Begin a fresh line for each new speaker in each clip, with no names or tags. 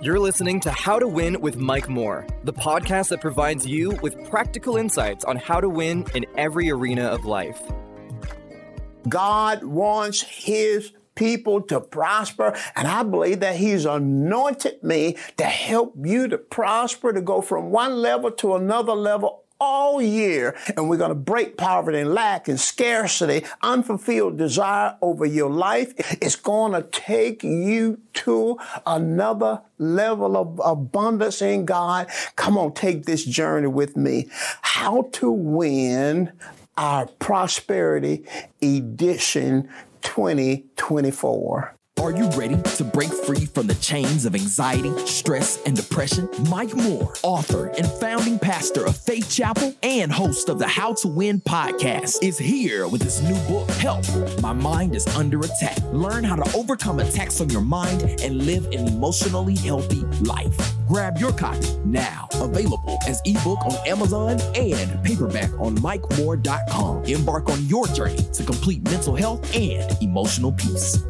You're listening to How to Win with Mike Moore, the podcast that provides you with practical insights on how to win in every arena of life.
God wants His people to prosper, and I believe that He's anointed me to help you to prosper, to go from one level to another level all year, and we're going to break poverty and lack and scarcity, unfulfilled desire over your life. It's going to take you to another level of abundance in God. Come on, take this journey with me. How to win our prosperity edition 2024.
Are you ready to break free from the chains of anxiety, stress, and depression? Mike Moore, author and founding pastor of Faith Chapel and host of the How to Win podcast, is here with his new book, Help My Mind is Under Attack. Learn how to overcome attacks on your mind and live an emotionally healthy life. Grab your copy now. Available as ebook on Amazon and paperback on MikeMoore.com. Embark on your journey to complete mental health and emotional peace.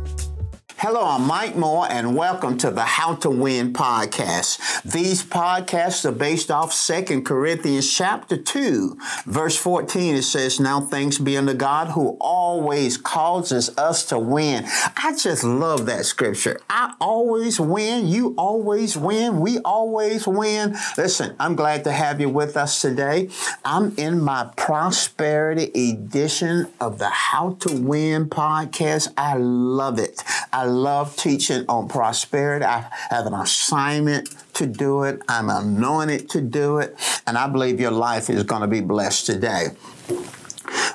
Hello, I'm Mike Moore, and welcome to the How to Win podcast. These podcasts are based off 2 Corinthians chapter 2, verse 14. It says, Now thanks be unto God who always causes us to win. I just love that scripture. I always win. You always win. We always win. Listen, I'm glad to have you with us today. I'm in my prosperity edition of the How to Win podcast. I love it. I love teaching on prosperity. I have an assignment to do it. I'm anointed to do it. And I believe your life is going to be blessed today.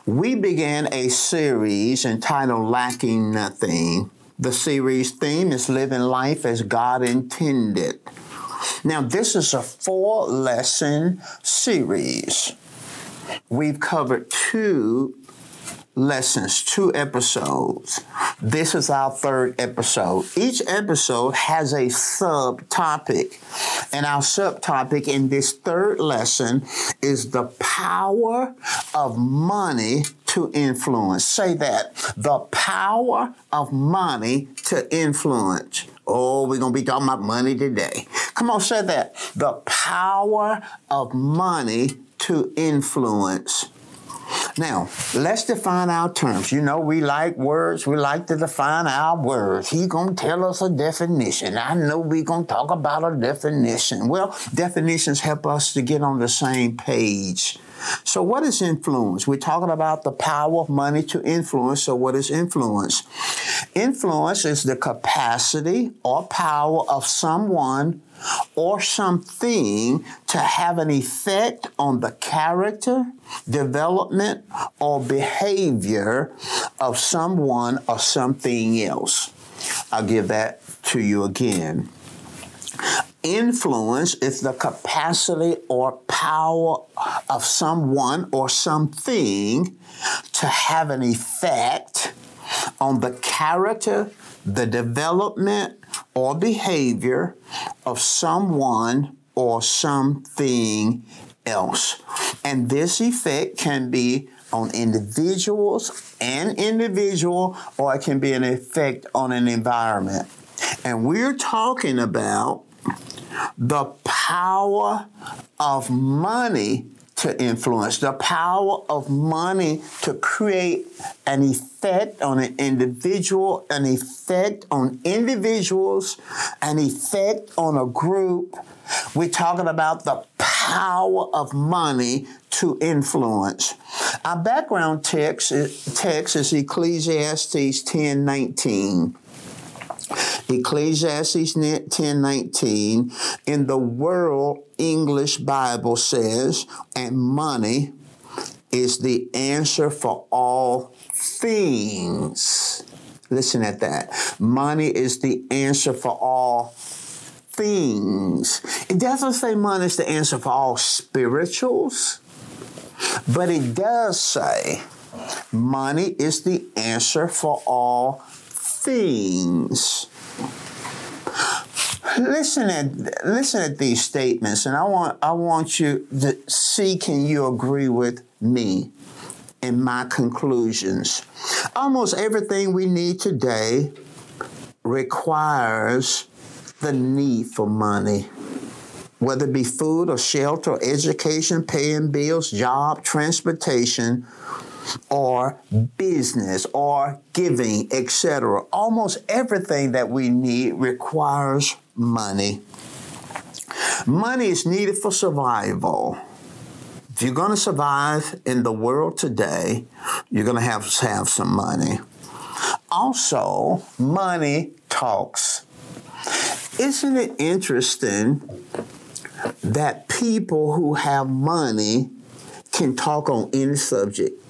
We began a series entitled Lacking Nothing. The series theme is Living Life as God Intended. Now, this is a four lesson series. We've covered two lessons, two episodes. This is our third episode. Each episode has a subtopic. And our subtopic in this third lesson is the power of money to influence. Say that. The power of money to influence. Oh, we're going to be talking about money today. Come on, say that. The power of money to influence. Now, let's define our terms. You know, we like words. We like to define our words. He gonna tell us a definition. I know we gonna talk about a definition. Well, definitions help us to get on the same page. So, what is influence? We're talking about the power of money to influence. So, what is influence? Influence is the capacity or power of someone or something to have an effect on the character, development, or behavior of someone or something else. I'll give that to you again. Influence is the capacity or power of someone or something to have an effect on the character, the development, or behavior of someone or something else. And this effect can be on individuals and individual, or it can be an effect on an environment. And we're talking about the power of money to influence, the power of money to create an effect on an individual, an effect on individuals, an effect on a group. We're talking about the power of money to influence. Our background text, text is Ecclesiastes 10 19. Ecclesiastes 10 19 in the World English Bible says, and money is the answer for all things. Listen at that. Money is the answer for all things. It doesn't say money is the answer for all spirituals, but it does say money is the answer for all things. Listen at listen at these statements, and I want I want you to see can you agree with me in my conclusions. Almost everything we need today requires the need for money whether it be food or shelter education, paying bills, job, transportation, or business or giving, etc. Almost everything that we need requires money. Money is needed for survival. If you're going to survive in the world today, you're going to have to have some money. Also, money talks. Isn't it interesting that people who have money can talk on any subject.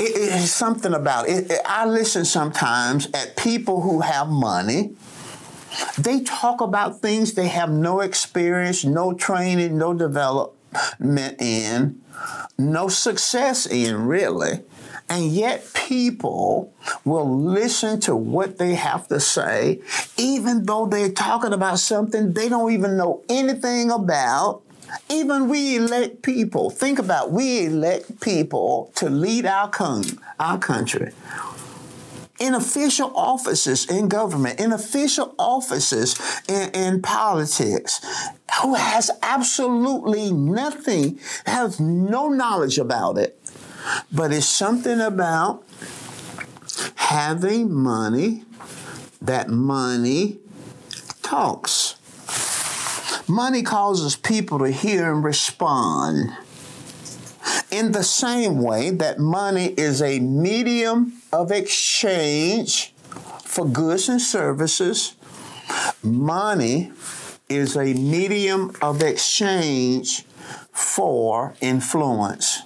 It, it's something about it. I listen sometimes at people who have money. They talk about things they have no experience, no training, no development in, no success in, really. And yet, people will listen to what they have to say, even though they're talking about something they don't even know anything about. Even we elect people. Think about we elect people to lead our con- our country. In official offices in government, in official offices in, in politics, who has absolutely nothing, has no knowledge about it but it's something about having money, that money talks. Money causes people to hear and respond. In the same way that money is a medium of exchange for goods and services, money is a medium of exchange for influence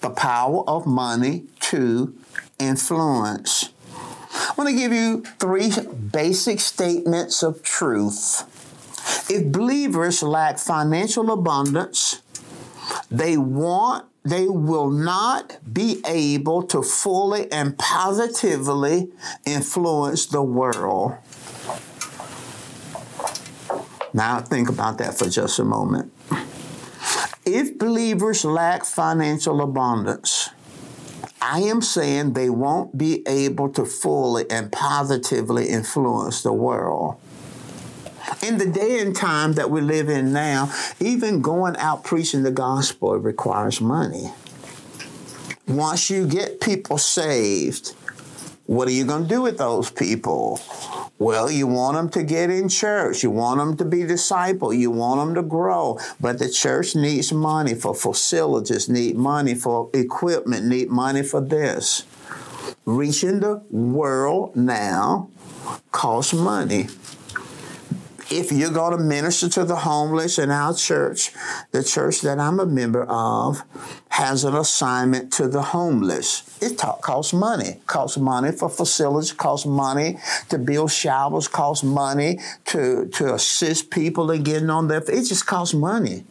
the power of money to influence. I want to give you three basic statements of truth. If believers lack financial abundance, they want they will not be able to fully and positively influence the world. Now think about that for just a moment. If believers lack financial abundance, I am saying they won't be able to fully and positively influence the world. In the day and time that we live in now, even going out preaching the gospel requires money. Once you get people saved, what are you going to do with those people? Well, you want them to get in church. You want them to be disciple. You want them to grow. But the church needs money for facilities, need money for equipment, need money for this. Reaching the world now costs money if you're going to minister to the homeless in our church, the church that I'm a member of has an assignment to the homeless. It costs money. costs money for facilities, costs money to build showers, costs money to, to assist people in getting on their it just costs money.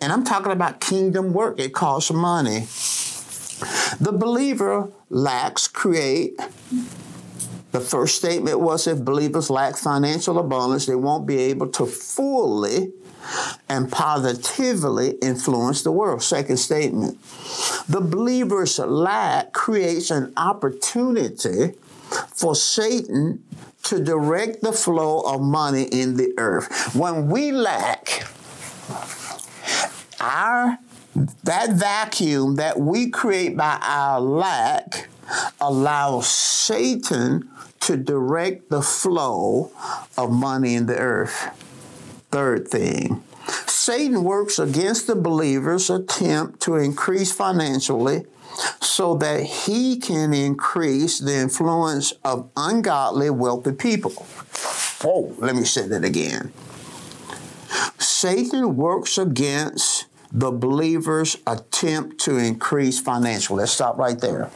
And I'm talking about kingdom work. It costs money. The believer lacks create the first statement was if believers lack financial abundance, they won't be able to fully and positively influence the world. Second statement the believer's lack creates an opportunity for Satan to direct the flow of money in the earth. When we lack, our that vacuum that we create by our lack allows Satan to direct the flow of money in the earth. Third thing, Satan works against the believer's attempt to increase financially so that he can increase the influence of ungodly, wealthy people. Oh, let me say that again. Satan works against the believer's attempt to increase financially. Let's stop right there.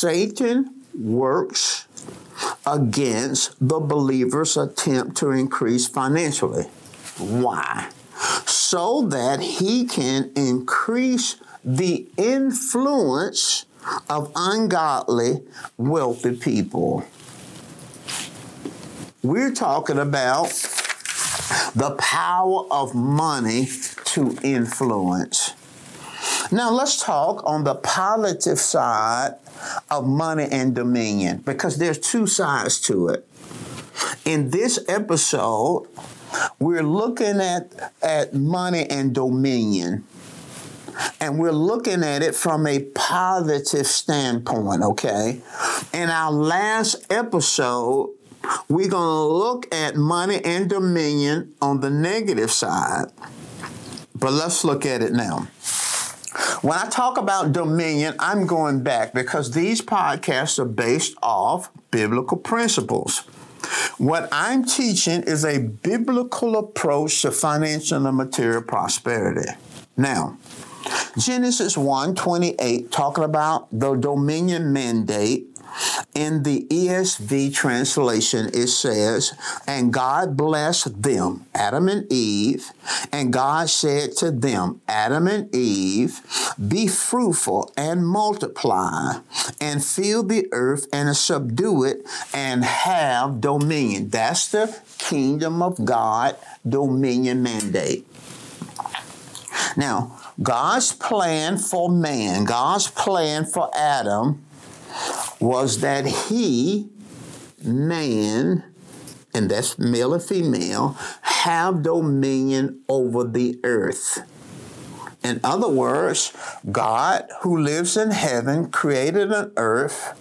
Satan works against the believer's attempt to increase financially. Why? So that he can increase the influence of ungodly, wealthy people. We're talking about the power of money to influence. Now, let's talk on the positive side of money and dominion because there's two sides to it. in this episode, we're looking at, at money and dominion. And we're looking at it from a positive standpoint, okay? In our last episode, we're going to look at money and dominion on the negative side. But let's look at it now. When I talk about dominion, I'm going back because these podcasts are based off biblical principles. What I'm teaching is a biblical approach to financial and material prosperity. Now, Genesis 1 28, talking about the dominion mandate, in the ESV translation, it says, And God blessed them, Adam and Eve, and God said to them, Adam and Eve, be fruitful and multiply, and fill the earth and subdue it, and have dominion. That's the kingdom of God dominion mandate. Now, God's plan for man, God's plan for Adam, was that he, man, and that's male and female, have dominion over the earth. In other words, God, who lives in heaven, created an earth,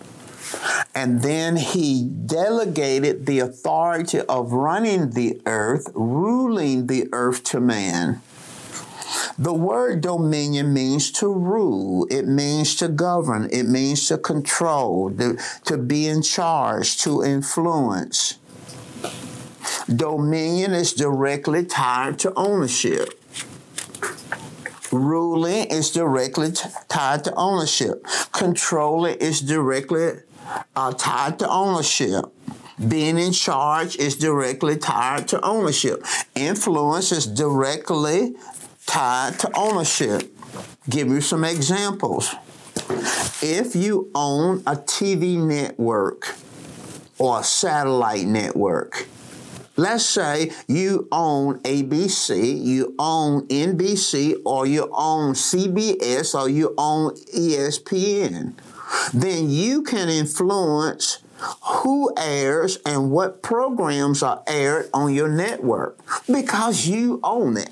and then he delegated the authority of running the earth, ruling the earth to man. The word dominion means to rule, it means to govern, it means to control, to, to be in charge, to influence. Dominion is directly tied to ownership. Ruling is directly t- tied to ownership. Controlling is directly uh, tied to ownership. Being in charge is directly tied to ownership. Influence is directly tied to ownership. Give you some examples. If you own a TV network or a satellite network, let's say you own ABC, you own NBC, or you own CBS, or you own ESPN, then you can influence who airs and what programs are aired on your network because you own it.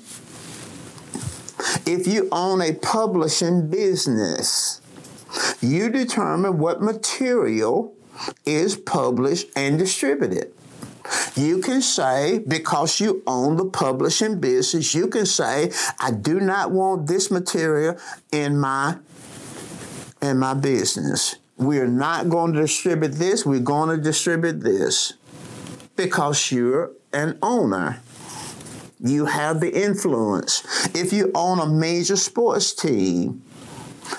If you own a publishing business, you determine what material is published and distributed. You can say, because you own the publishing business, you can say, I do not want this material in my in my business. We are not going to distribute this, we're going to distribute this. Because you're an owner. You have the influence. If you own a major sports team,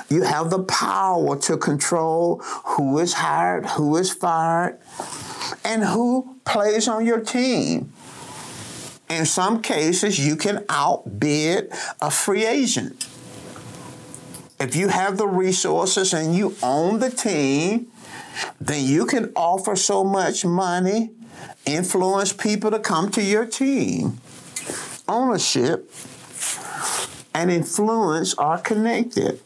you have the power to control who is hired, who is fired, and who plays on your team. In some cases, you can outbid a free agent. If you have the resources and you own the team, then you can offer so much money, influence people to come to your team ownership and influence are connected.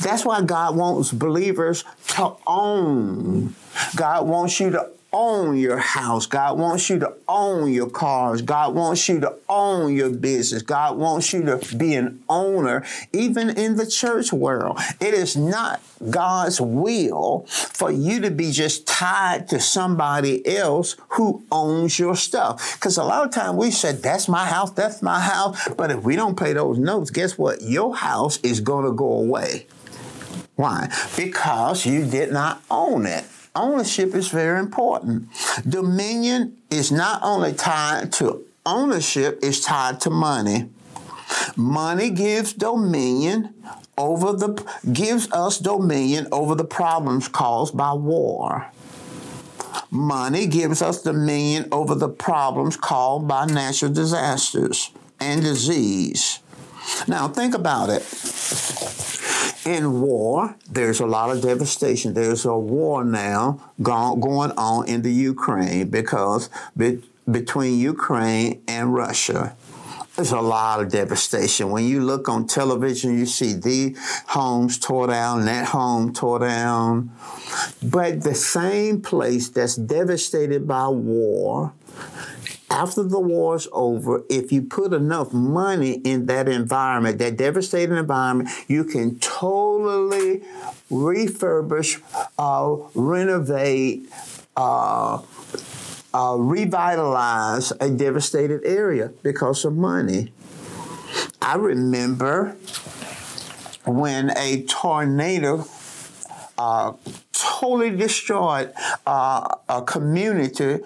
That's why God wants believers to own. God wants you to own your house. God wants you to own your cars. God wants you to own your business. God wants you to be an owner, even in the church world. It is not God's will for you to be just tied to somebody else who owns your stuff. Because a lot of times we said, that's my house, that's my house. But if we don't pay those notes, guess what? Your house is going to go away. Why? Because you did not own it ownership is very important. Dominion is not only tied to ownership, it's tied to money. Money gives dominion over the gives us dominion over the problems caused by war. Money gives us dominion over the problems caused by natural disasters and disease. Now think about it in war, there's a lot of devastation. There's a war now going on in the Ukraine because be, between Ukraine and Russia. there's a lot of devastation. When you look on television, you see the homes tore down, that home tore down. But the same place that's devastated by war, after the war's over, if you put enough money in that environment, that devastating environment, you can totally refurbish, uh, renovate, uh, uh, revitalize a devastated area because of money. I remember when a tornado uh, totally destroyed uh, a community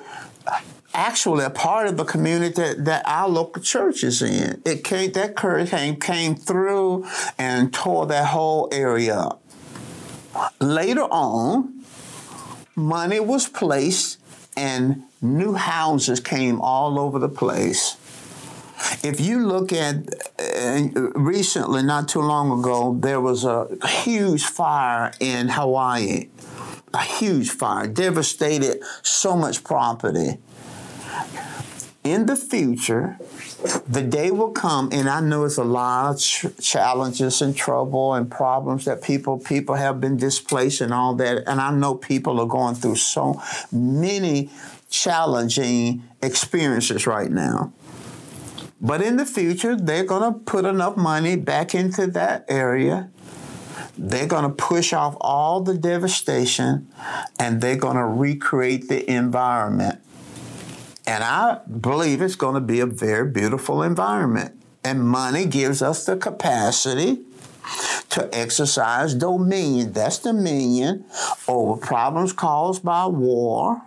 actually a part of the community that our local church is in. It came that hurricane came through and tore that whole area up. Later on, money was placed and new houses came all over the place. If you look at uh, recently, not too long ago, there was a huge fire in Hawaii. A huge fire, devastated so much property. In the future, the day will come, and I know it's a lot of ch- challenges and trouble and problems that people people have been displaced and all that, and I know people are going through so many challenging experiences right now. But in the future, they're going to put enough money back into that area. They're going to push off all the devastation and they're going to recreate the environment. And I believe it's going to be a very beautiful environment. And money gives us the capacity to exercise dominion. That's dominion over problems caused by war,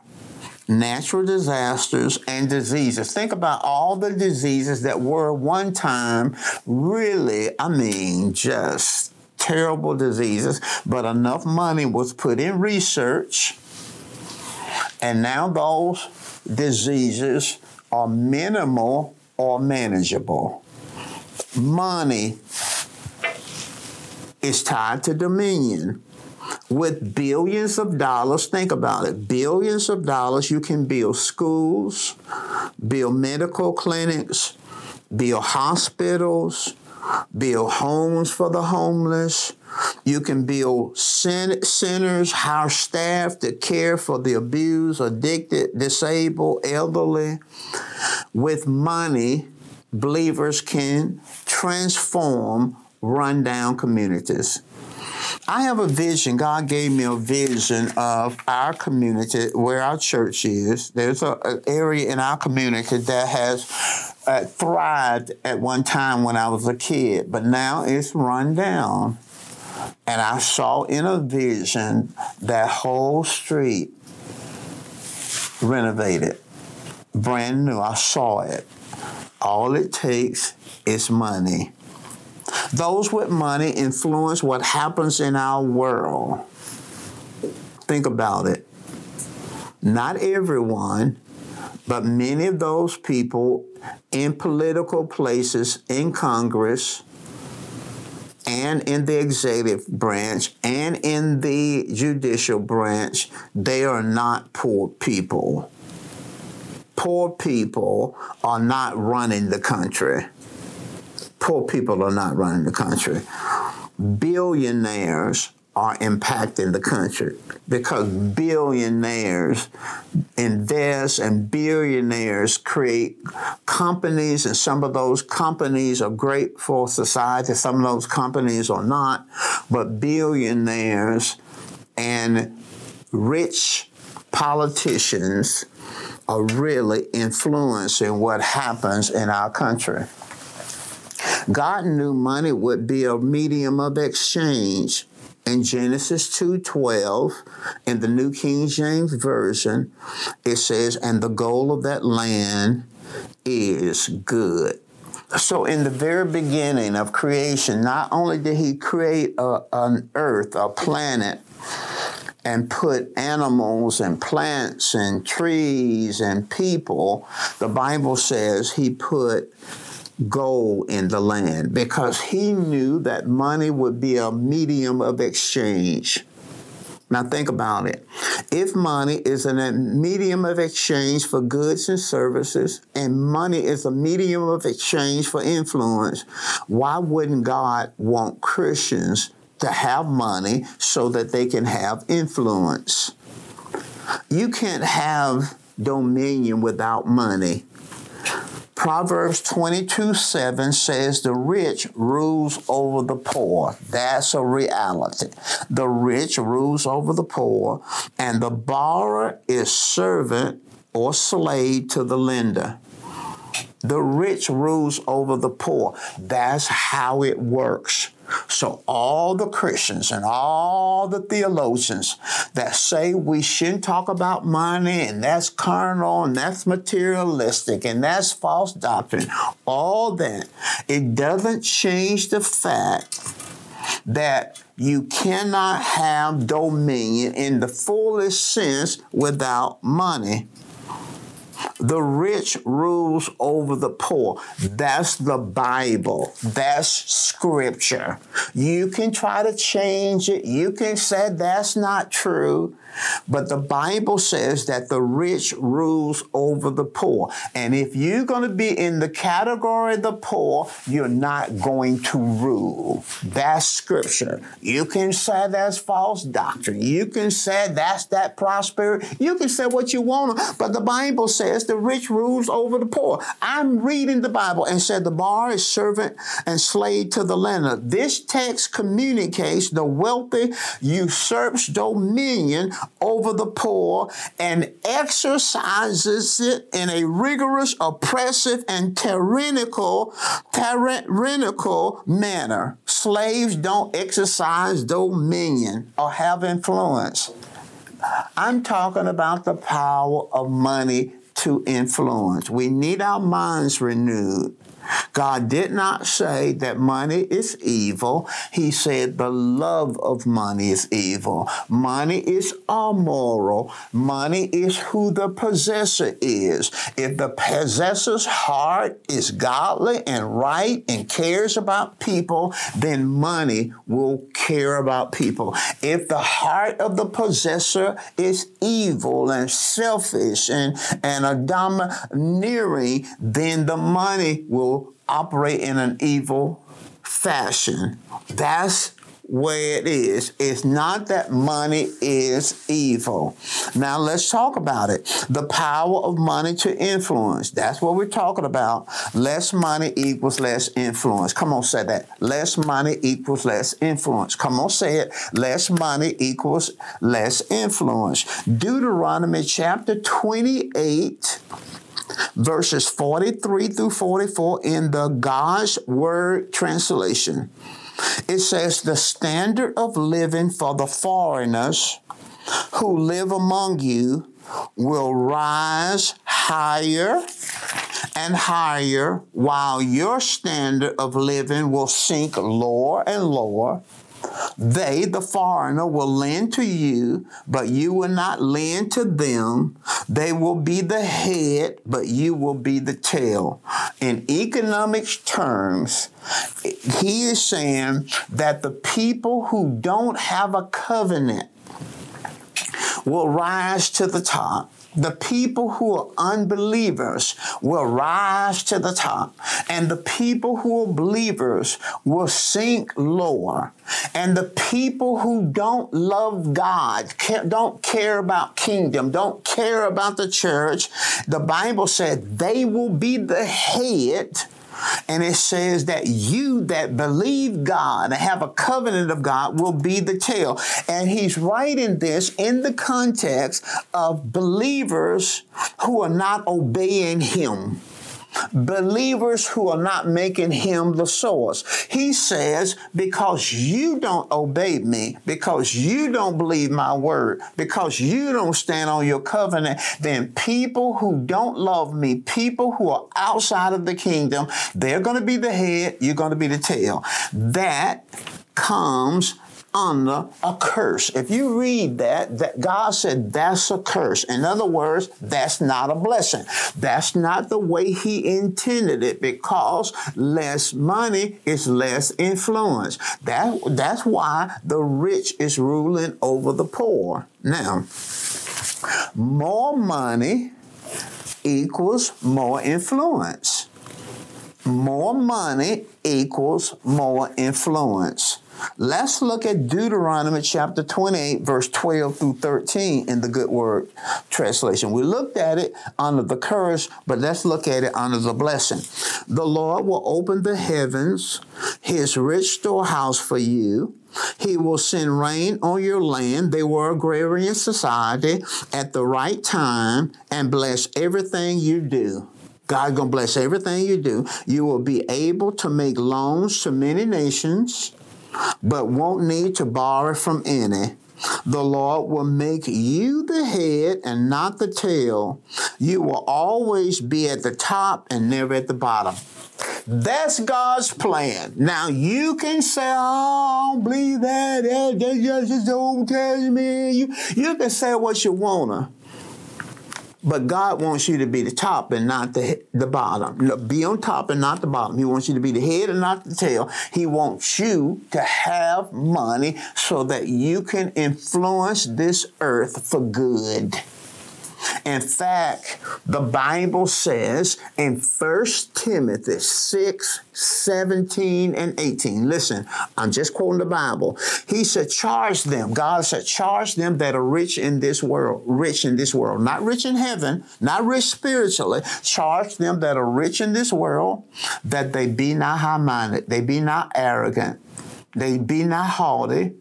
natural disasters, and diseases. Think about all the diseases that were one time really, I mean, just terrible diseases, but enough money was put in research, and now those diseases are minimal or manageable. Money is tied to dominion with billions of dollars, think about it, billions of dollars, you can build schools, build medical clinics, build hospitals, build homes for the homeless. You can build centers, hire staff to care for the abused, addicted, disabled, elderly. With money, believers can transform rundown communities. I have a vision. God gave me a vision of our community, where our church is. There's an area in our community that has uh, thrived at one time when I was a kid, but now it's run down. And I saw in a vision that whole street renovated, brand new. I saw it. All it takes is money. Those with money influence what happens in our world. Think about it. Not everyone, but many of those people in political places in Congress and in the executive branch and in the judicial branch, they are not poor people. Poor people are not running the country poor people are not running the country. Billionaires are impacting the country because billionaires invest and billionaires create companies, and some of those companies are great for society, some of those companies are not. But billionaires and rich politicians are really influencing what happens in our country. God knew money would be a medium of exchange. In Genesis 2:12, in the New King James Version, it says, "And the goal of that land is good." So, in the very beginning of creation, not only did He create a, an earth, a planet, and put animals and plants and trees and people, the Bible says He put gold in the land because he knew that money would be a medium of exchange. Now, think about it. If money is a medium of exchange for goods and services, and money is a medium of exchange for influence, why wouldn't God want Christians to have money so that they can have influence? You can't have dominion without money. Proverbs 22 7 says, The rich rules over the poor. That's a reality. The rich rules over the poor, and the borrower is servant or slave to the lender. The rich rules over the poor. That's how it works. So, all the Christians and all the theologians that say we shouldn't talk about money and that's carnal and that's materialistic and that's false doctrine, all that, it doesn't change the fact that you cannot have dominion in the fullest sense without money. The rich rules over the poor. That's the Bible. That's scripture. You can try to change it. You can say that's not true. But the Bible says that the rich rules over the poor. And if you're going to be in the category of the poor, you're not going to rule. That's scripture. You can say that's false doctrine. You can say that's that prosperity. You can say what you want, but the Bible says the rich rules over the poor. I'm reading the Bible and said the bar is servant and slave to the lender. This text communicates the wealthy usurps dominion over the poor and exercises it in a rigorous, oppressive, and tyrannical, tyrannical manner. Slaves don't exercise dominion or have influence. I'm talking about the power of money to influence. We need our minds renewed. God did not say that money is evil. He said the love of money is evil. Money is amoral. Money is who the possessor is. If the possessor's heart is godly and right and cares about people, then money will care about people. If the heart of the possessor is evil and selfish and, and a domineering, then the money will operate in an evil fashion. That's where it is. It's not that money is evil. Now let's talk about it. The power of money to influence. That's what we're talking about. Less money equals less influence. Come on, say that. Less money equals less influence. Come on, say it. Less money equals less influence. Deuteronomy chapter 28 verses 43 through 44 in the God's Word translation. It says, The standard of living for the foreigners who live among you will rise higher and higher, while your standard of living will sink lower and lower. They, the foreigner, will lend to you, but you will not lend to them. They will be the head, but you will be the tail. In economics terms, he is saying that the people who don't have a covenant will rise to the top the people who are unbelievers will rise to the top, and the people who are believers will sink lower. And the people who don't love God, don't care about kingdom, don't care about the church, the Bible said they will be the head and it says that you that believe God and have a covenant of God will be the tail. And he's writing this in the context of believers who are not obeying him believers who are not making him the source. He says, because you don't obey me, because you don't believe my word, because you don't stand on your covenant, then people who don't love me, people who are outside of the kingdom, they're going to be the head, you're going to be the tail. That comes under a curse. If you read that, that God said that's a curse. In other words, that's not a blessing. That's not the way He intended it because less money is less influence. That, that's why the rich is ruling over the poor. Now, more money equals more influence. More money equals more influence. Let's look at Deuteronomy chapter 28, verse 12 through 13 in the Good Word translation. We looked at it under the curse, but let's look at it under the blessing. The Lord will open the heavens, his rich storehouse for you. He will send rain on your land. They were agrarian society at the right time and bless everything you do. God to bless everything you do. You will be able to make loans to many nations, but won't need to borrow from any. The Lord will make you the head and not the tail. You will always be at the top and never at the bottom. That's God's plan. Now you can say, oh, I don't believe that. That just don't tell me. You, you can say what you wanna. But God wants you to be the top and not the, the bottom. Be on top and not the bottom. He wants you to be the head and not the tail. He wants you to have money so that you can influence this earth for good. In fact, the Bible says in 1 Timothy 6, 17 and 18. Listen, I'm just quoting the Bible. He said, charge them. God said, charge them that are rich in this world, rich in this world, not rich in heaven, not rich spiritually. Charge them that are rich in this world, that they be not high minded, they be not arrogant, they be not haughty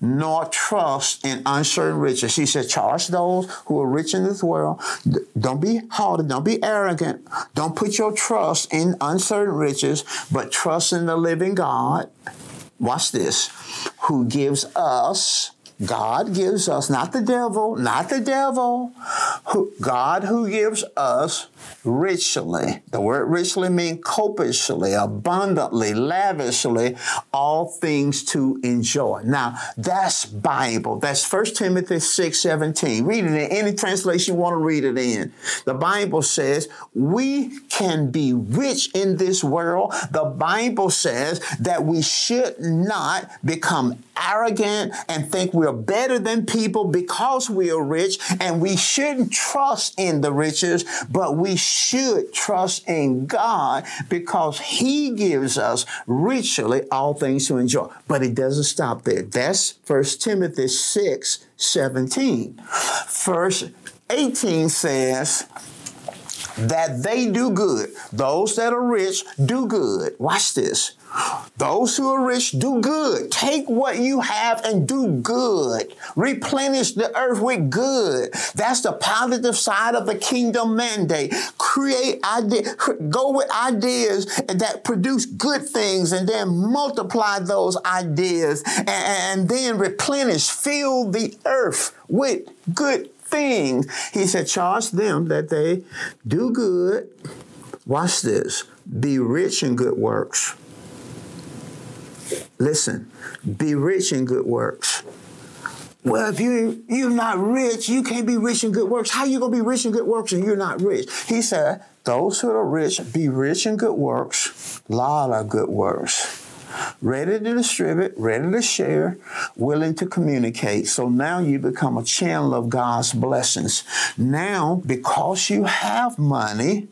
nor trust in uncertain riches. He said, charge those who are rich in this world. Don't be haughty, don't be arrogant. Don't put your trust in uncertain riches, but trust in the living God. Watch this, who gives us God gives us, not the devil, not the devil. Who, God who gives us richly. The word richly means copiously, abundantly, lavishly, all things to enjoy. Now, that's Bible. That's 1 Timothy 6, 17. Read it in any translation you want to read it in. The Bible says we can be rich in this world. The Bible says that we should not become arrogant and think we're better than people because we are rich, and we shouldn't trust in the riches, but we should trust in God because He gives us richly all things to enjoy. But it doesn't stop there. That's 1 Timothy 6 17. Verse 18 says, that they do good. Those that are rich do good. Watch this. Those who are rich do good. Take what you have and do good. Replenish the earth with good. That's the positive side of the kingdom mandate. Create idea, go with ideas that produce good things and then multiply those ideas and, and then replenish, fill the earth with good things. He said, charge them that they do good. Watch this. Be rich in good works Listen, be rich in good works. Well, if you you're not rich, you can't be rich in good works. How you gonna be rich in good works and you're not rich? He said, those who are rich, be rich in good works, lot of good works. Ready to distribute, ready to share, willing to communicate. So now you become a channel of God's blessings. Now, because you have money,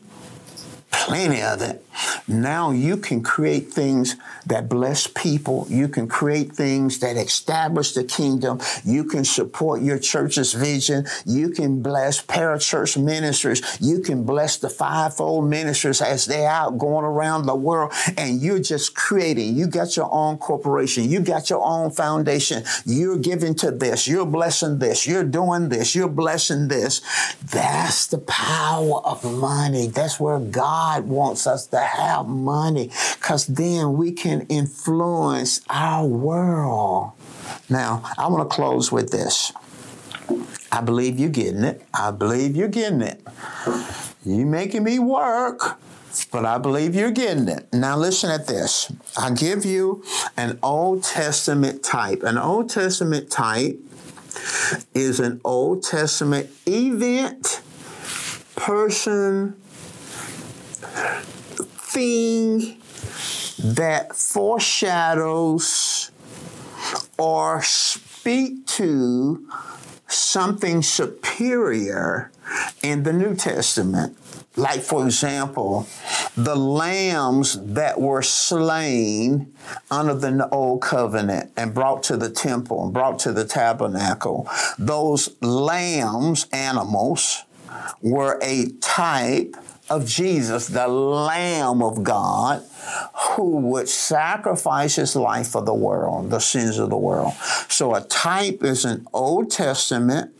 plenty of it. Now you can create things that bless people. You can create things that establish the kingdom. You can support your church's vision. You can bless parachurch ministers. You can bless the fivefold ministers as they're out going around the world. And you're just creating. You got your own corporation. You got your own foundation. You're giving to this. You're blessing this. You're doing this. You're blessing this. That's the power of money. That's where God wants us to have money because then we can influence our world. Now, I want to close with this. I believe you're getting it. I believe you're getting it. You making me work. but I believe you're getting it. Now, listen at this. I give you an Old Testament type. An Old Testament type is an Old Testament event, person, thing that foreshadows or speak to something superior in the New Testament. Like, for example, the lambs that were slain under the old covenant and brought to the temple and brought to the tabernacle, those lambs, animals, were a type of Jesus, the Lamb of God, who would sacrifice his life for the world, the sins of the world. So a type is an Old Testament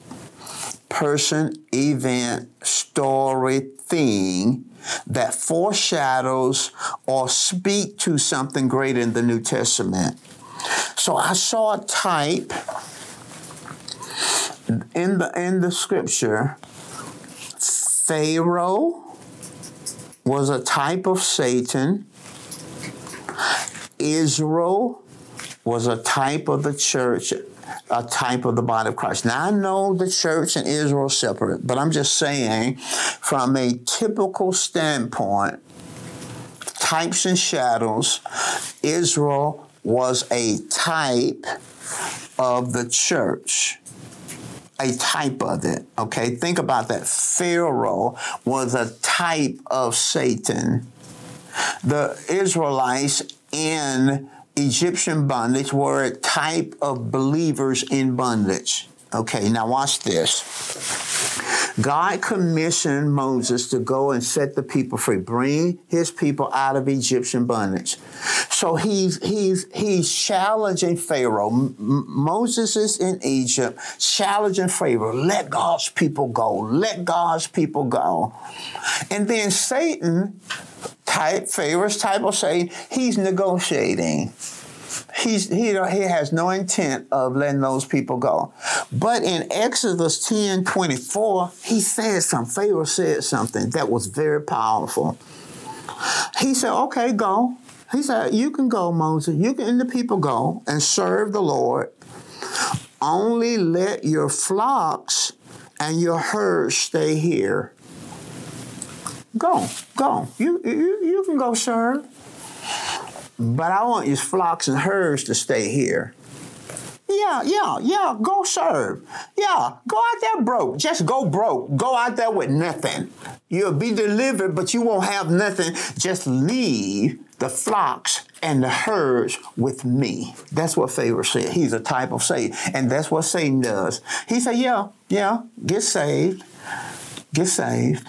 person, event, story, thing that foreshadows or speak to something greater in the New Testament. So I saw a type in the in the scripture. Pharaoh was a type of Satan. Israel was a type of the church, a type of the body of Christ. Now, I know the church and Israel are separate, but I'm just saying, from a typical standpoint, types and shadows, Israel was a type of the church a type of it. Okay, think about that. Pharaoh was a type of Satan. The Israelites in Egyptian bondage were a type of believers in bondage. Okay, now watch this. God commissioned Moses to go and set the people free, bring his people out of Egyptian bondage. So he's he's he's challenging Pharaoh. M- Moses is in Egypt, challenging Pharaoh. Let God's people go. Let God's people go. And then Satan, type Pharaoh's type of Satan, he's negotiating he's, he, he has no intent of letting those people go. But in Exodus 10 24, he said something, Pharaoh said something that was very powerful. He said, Okay, go. He said, You can go, Moses. You can, and the people go and serve the Lord. Only let your flocks and your herds stay here. Go, go. You, you, you can go serve. But I want your flocks and herds to stay here. Yeah, yeah, yeah, go serve. Yeah, go out there broke. Just go broke. Go out there with nothing. You'll be delivered, but you won't have nothing. Just leave the flocks and the herds with me. That's what Pharaoh said. He's a type of Satan. And that's what Satan does. He said, Yeah, yeah, get saved. Get saved.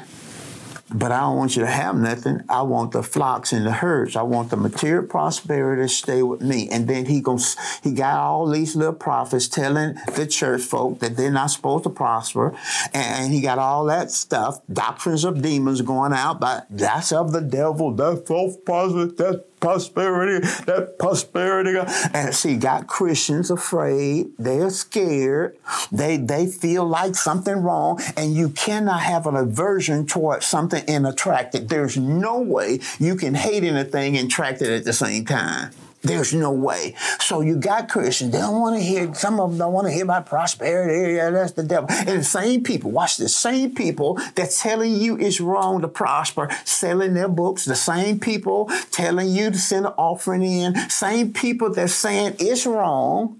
But I don't want you to have nothing. I want the flocks and the herds. I want the material prosperity to stay with me. And then he goes, he got all these little prophets telling the church folk that they're not supposed to prosper. And he got all that stuff, doctrines of demons going out, but that's of the devil, that's false positive, that's prosperity, that prosperity. And see, got Christians afraid. They're scared. They they feel like something wrong, and you cannot have an aversion toward something and attract it. There's no way you can hate anything and attract it at the same time. There's no way. So you got Christians. They don't want to hear, some of them don't want to hear about prosperity. Yeah, that's the devil. And the same people, watch the same people that's telling you it's wrong to prosper, selling their books, the same people telling you to send an offering in, same people that's saying it's wrong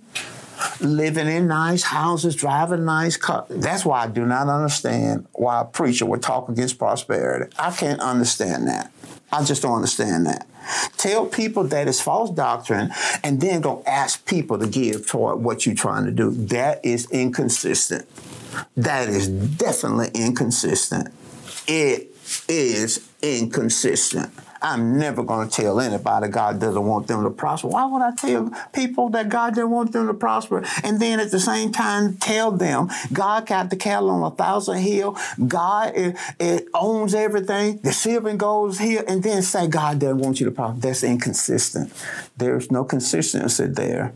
living in nice houses, driving nice cars. That's why I do not understand why a preacher would talk against prosperity. I can't understand that. I just don't understand that. Tell people that it's false doctrine and then go ask people to give toward what you're trying to do. That is inconsistent. That is definitely inconsistent. It is inconsistent. I'm never going to tell anybody God doesn't want them to prosper. Why would I tell people that God doesn't want them to prosper and then at the same time tell them God got the cattle on a thousand hill, God it, it owns everything, the silver is here, and then say God doesn't want you to prosper? That's inconsistent. There's no consistency there.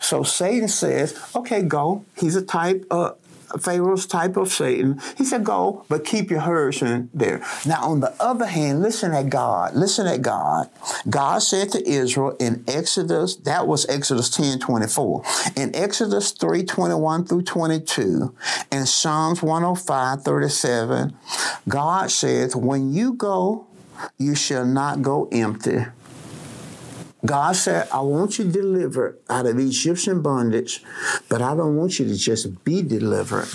So Satan says, okay, go. He's a type of Pharaoh's type of Satan. He said, Go, but keep your herdsmen there. Now, on the other hand, listen at God. Listen at God. God said to Israel in Exodus, that was Exodus 10 24. In Exodus 3 21 through 22, and Psalms 105 37, God says, When you go, you shall not go empty. God said, I want you delivered out of Egyptian bondage, but I don't want you to just be delivered.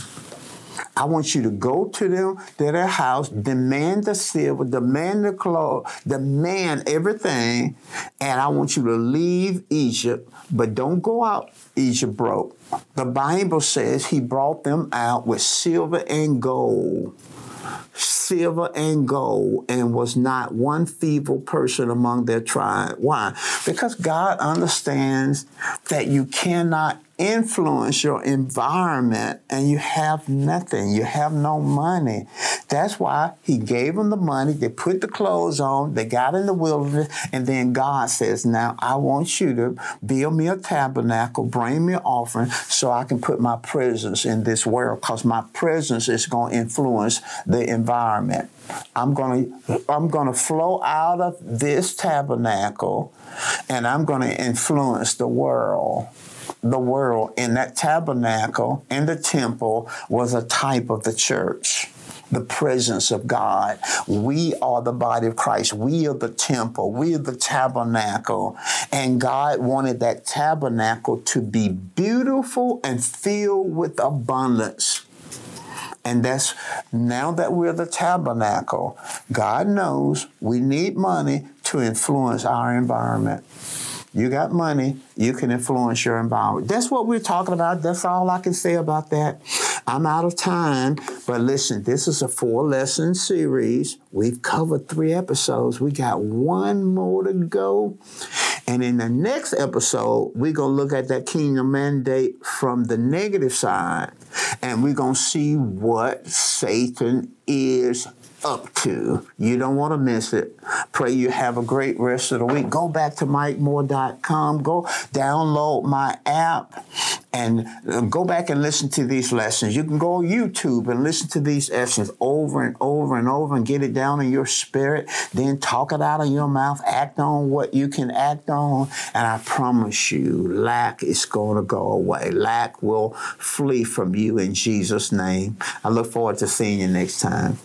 I want you to go to them, to their house, demand the silver, demand the clothes, demand everything, and I want you to leave Egypt, but don't go out Egypt broke. The Bible says he brought them out with silver and gold silver and gold, and was not one feeble person among their tribe. Why? Because God understands that you cannot influence your environment and you have nothing. You have no money. That's why he gave them the money. They put the clothes on. They got in the wilderness. And then God says, Now I want you to build me a tabernacle, bring me an offering so I can put my presence in this world because my presence is going to influence the environment. I'm going to I'm going to flow out of this tabernacle and I'm going to influence the world the world in that tabernacle in the temple was a type of the church the presence of God. We are the body of Christ. We are the temple. We are the tabernacle. And God wanted that tabernacle to be beautiful and filled with abundance. And that's now that we're the tabernacle, God knows we need money to influence our environment. You got money, you can influence your environment. That's what we're talking about. That's all I can say about that. I'm out of time, but listen, this is a four lesson series. We've covered three episodes. We got one more to go. And in the next episode, we're going to look at that kingdom mandate from the negative side, and we're going to see what Satan is up to. You don't want to miss it. Pray you have a great rest of the week. Go back to mikemoore.com. Go download my app and uh, go back and listen to these lessons. You can go on YouTube and listen to these lessons over and over and over and get it down in your spirit. Then talk it out of your mouth. Act on what you can act on. And I promise you, lack is going to go away. Lack will flee from you in Jesus' name. I look forward to seeing you next time.